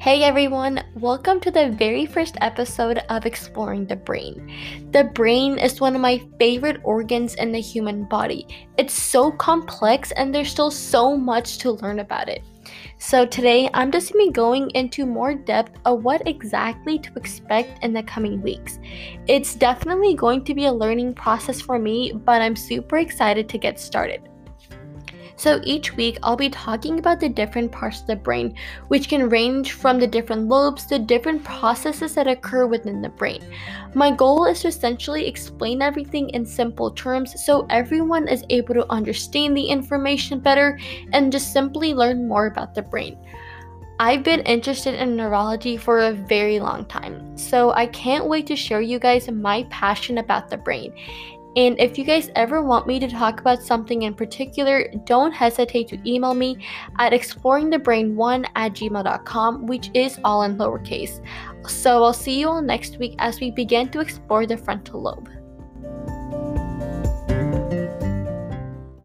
Hey everyone, welcome to the very first episode of Exploring the Brain. The brain is one of my favorite organs in the human body. It's so complex and there's still so much to learn about it. So, today I'm just going to be going into more depth of what exactly to expect in the coming weeks. It's definitely going to be a learning process for me, but I'm super excited to get started. So each week, I'll be talking about the different parts of the brain, which can range from the different lobes to different processes that occur within the brain. My goal is to essentially explain everything in simple terms so everyone is able to understand the information better and just simply learn more about the brain. I've been interested in neurology for a very long time, so I can't wait to share you guys my passion about the brain. And if you guys ever want me to talk about something in particular, don't hesitate to email me at exploringthebrain1 at gmail.com, which is all in lowercase. So I'll see you all next week as we begin to explore the frontal lobe.